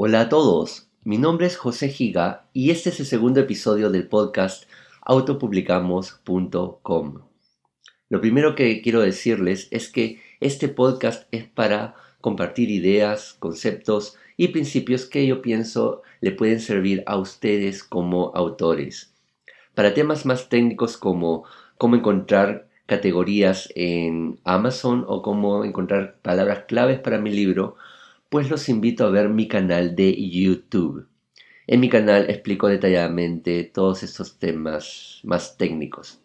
Hola a todos, mi nombre es José Giga y este es el segundo episodio del podcast autopublicamos.com. Lo primero que quiero decirles es que este podcast es para compartir ideas, conceptos y principios que yo pienso le pueden servir a ustedes como autores. Para temas más técnicos como cómo encontrar categorías en Amazon o cómo encontrar palabras claves para mi libro, pues los invito a ver mi canal de YouTube. En mi canal explico detalladamente todos estos temas más técnicos.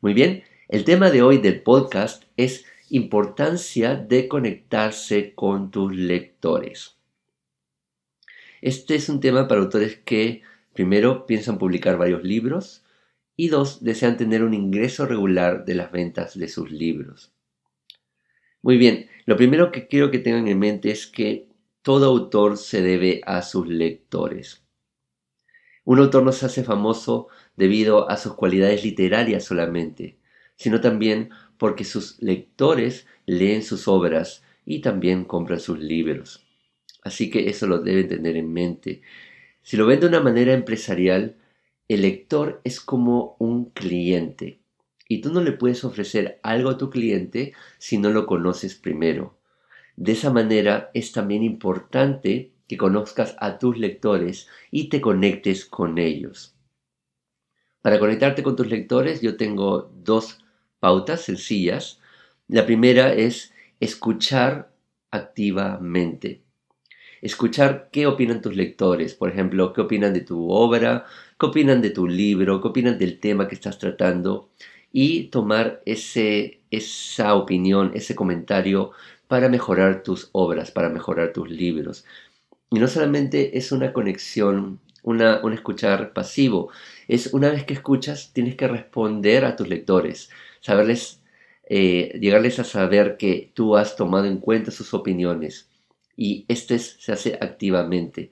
Muy bien, el tema de hoy del podcast es importancia de conectarse con tus lectores. Este es un tema para autores que primero piensan publicar varios libros, y dos, desean tener un ingreso regular de las ventas de sus libros. Muy bien, lo primero que quiero que tengan en mente es que todo autor se debe a sus lectores. Un autor no se hace famoso debido a sus cualidades literarias solamente, sino también porque sus lectores leen sus obras y también compran sus libros. Así que eso lo deben tener en mente. Si lo ven de una manera empresarial, el lector es como un cliente y tú no le puedes ofrecer algo a tu cliente si no lo conoces primero. De esa manera es también importante que conozcas a tus lectores y te conectes con ellos. Para conectarte con tus lectores yo tengo dos pautas sencillas. La primera es escuchar activamente. Escuchar qué opinan tus lectores, por ejemplo, qué opinan de tu obra, qué opinan de tu libro, qué opinan del tema que estás tratando y tomar ese, esa opinión, ese comentario para mejorar tus obras, para mejorar tus libros. Y no solamente es una conexión, una, un escuchar pasivo, es una vez que escuchas tienes que responder a tus lectores, saberles, eh, llegarles a saber que tú has tomado en cuenta sus opiniones y este se hace activamente.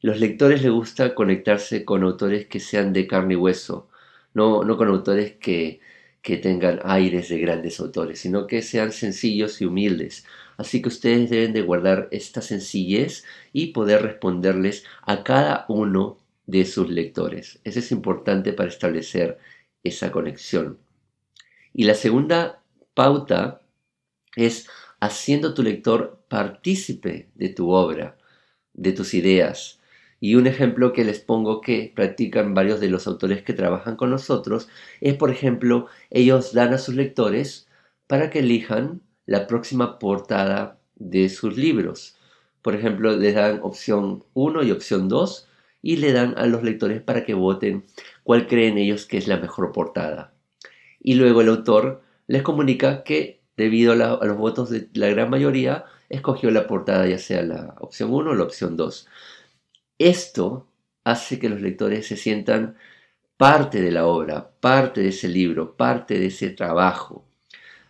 Los lectores les gusta conectarse con autores que sean de carne y hueso, no, no con autores que, que tengan aires de grandes autores, sino que sean sencillos y humildes. Así que ustedes deben de guardar esta sencillez y poder responderles a cada uno de sus lectores. Eso es importante para establecer esa conexión. Y la segunda pauta es haciendo tu lector partícipe de tu obra, de tus ideas, y un ejemplo que les pongo que practican varios de los autores que trabajan con nosotros es, por ejemplo, ellos dan a sus lectores para que elijan la próxima portada de sus libros. Por ejemplo, les dan opción 1 y opción 2 y le dan a los lectores para que voten cuál creen ellos que es la mejor portada. Y luego el autor les comunica que debido a, los votos de la gran mayoría, escogió la portada ya sea la opción 1 o la opción 2. Esto hace que los lectores se sientan parte de la obra, parte de ese libro, parte de ese trabajo.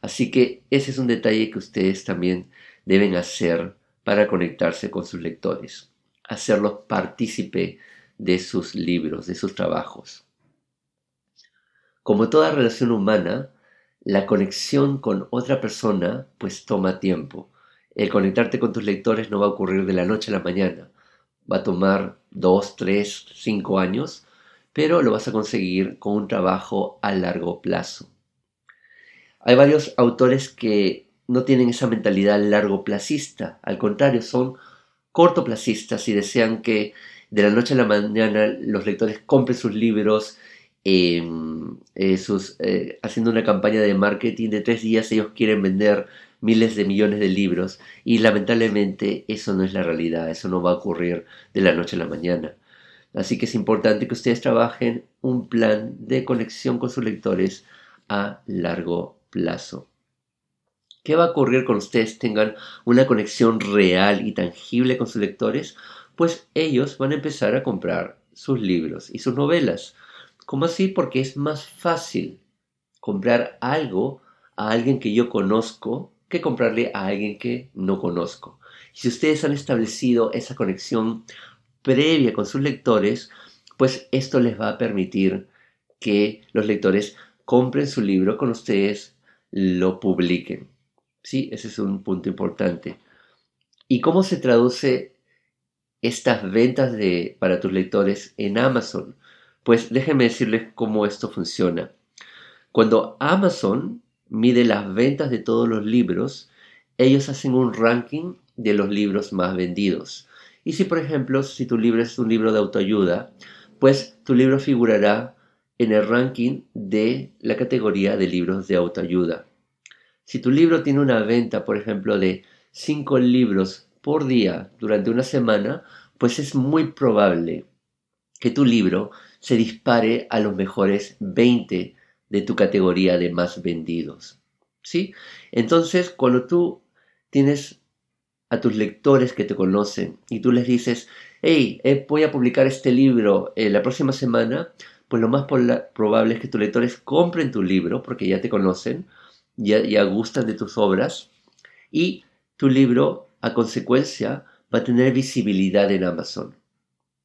Así que ese es un detalle que ustedes también deben hacer para conectarse con sus lectores, hacerlos partícipe de sus libros, de sus trabajos. Como toda relación humana, la conexión con otra persona pues toma tiempo. El conectarte con tus lectores no va a ocurrir de la noche a la mañana va a tomar dos, tres, cinco años, pero lo vas a conseguir con un trabajo a largo plazo. Hay varios autores que no tienen esa mentalidad largo plazista, al contrario, son cortoplacistas y desean que de la noche a la mañana los lectores compren sus libros, em, eh, eh, haciendo una campaña de marketing de tres días, ellos quieren vender miles de millones de libros y lamentablemente eso no es la realidad, eso no va a ocurrir de la noche a la mañana. Así que es importante que ustedes trabajen un plan de conexión con sus lectores a largo plazo. ¿Qué va a ocurrir cuando ustedes tengan una conexión real y tangible con sus lectores? Pues ellos van a empezar a comprar sus libros y sus novelas. ¿Cómo así? Porque es más fácil comprar algo a alguien que yo conozco que comprarle a alguien que no conozco. Si ustedes han establecido esa conexión previa con sus lectores, pues esto les va a permitir que los lectores compren su libro con ustedes, lo publiquen. Sí, ese es un punto importante. ¿Y cómo se traduce estas ventas de, para tus lectores en Amazon? Pues déjenme decirles cómo esto funciona. Cuando Amazon mide las ventas de todos los libros, ellos hacen un ranking de los libros más vendidos. Y si, por ejemplo, si tu libro es un libro de autoayuda, pues tu libro figurará en el ranking de la categoría de libros de autoayuda. Si tu libro tiene una venta, por ejemplo, de 5 libros por día durante una semana, pues es muy probable que tu libro se dispare a los mejores 20 de tu categoría de más vendidos. ¿Sí? Entonces, cuando tú tienes a tus lectores que te conocen y tú les dices, hey, eh, voy a publicar este libro eh, la próxima semana, pues lo más probable es que tus lectores compren tu libro porque ya te conocen, ya, ya gustan de tus obras y tu libro a consecuencia va a tener visibilidad en Amazon.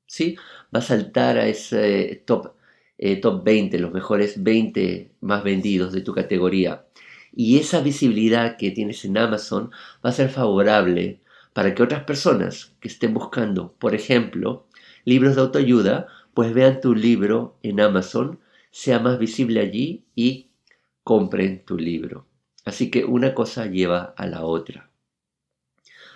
¿Sí? Va a saltar a ese top, eh, top 20, los mejores 20 más vendidos de tu categoría. Y esa visibilidad que tienes en Amazon va a ser favorable para que otras personas que estén buscando, por ejemplo, libros de autoayuda, pues vean tu libro en Amazon, sea más visible allí y compren tu libro. Así que una cosa lleva a la otra.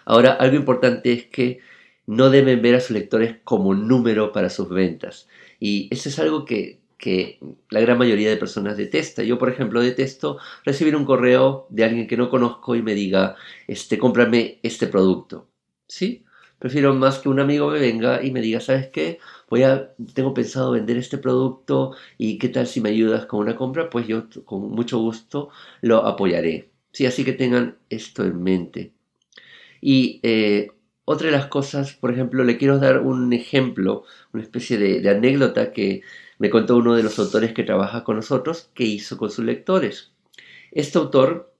Ahora, algo importante es que no deben ver a sus lectores como número para sus ventas. Y eso es algo que, que la gran mayoría de personas detesta. Yo, por ejemplo, detesto recibir un correo de alguien que no conozco y me diga, este, cómprame este producto. ¿Sí? Prefiero más que un amigo me venga y me diga, ¿sabes qué? Voy a, tengo pensado vender este producto y qué tal si me ayudas con una compra, pues yo con mucho gusto lo apoyaré. Sí, así que tengan esto en mente. Y eh, otra de las cosas, por ejemplo, le quiero dar un ejemplo, una especie de, anécdota que me contó uno de los autores que trabaja con nosotros, que hizo con sus lectores. Este autor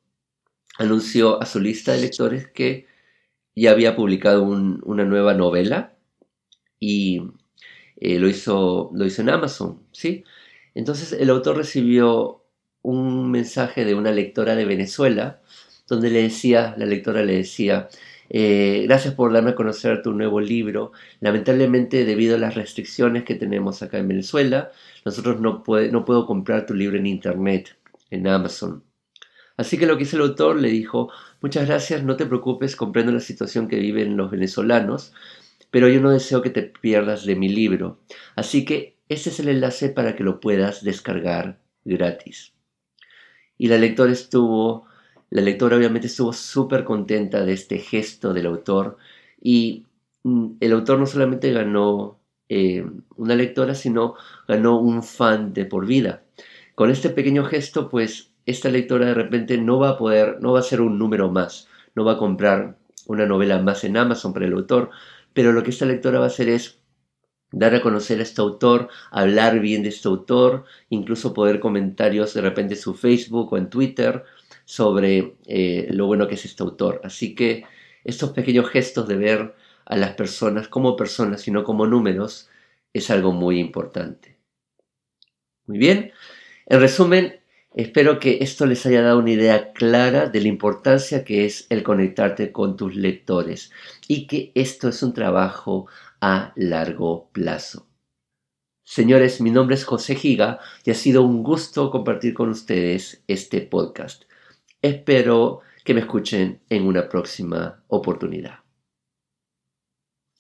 anunció a su lista de lectores que ya había publicado una nueva novela y eh, lo, hizo, lo hizo en Amazon, ¿sí? Entonces el autor recibió un mensaje de una lectora de Venezuela donde le decía, la lectora le decía, eh, gracias por darme a conocer tu nuevo libro. Lamentablemente, debido a las restricciones que tenemos acá en Venezuela, nosotros no, puedo comprar tu libro en internet, en Amazon. Así que lo que hizo el autor le dijo, muchas gracias, no te preocupes, comprendo la situación que viven los venezolanos, pero yo no deseo que te pierdas de mi libro. Así que este es el enlace para que lo puedas descargar gratis. Y la lectora estuvo, la lectora obviamente estuvo súper contenta de este gesto del autor y mm, el autor no solamente ganó eh, una lectora, sino ganó un fan de por vida. Con este pequeño gesto, pues esta lectora de repente no va a poder, no va a ser un número más, no va a comprar una novela más en Amazon para el autor, pero lo que esta lectora va a hacer es dar a conocer a este autor, hablar bien de este autor, incluso poder comentarios de repente en su Facebook o en Twitter sobre eh, lo bueno que es este autor. Así que estos pequeños gestos de ver a las personas como personas y no como números es algo muy importante. Muy bien, en resumen, Espero que esto les haya dado una idea clara de la importancia que es el conectarte con tus lectores y que esto es un trabajo a largo plazo. Señores, mi nombre es José Giga y ha sido un gusto compartir con ustedes este podcast. Espero que me escuchen en una próxima oportunidad.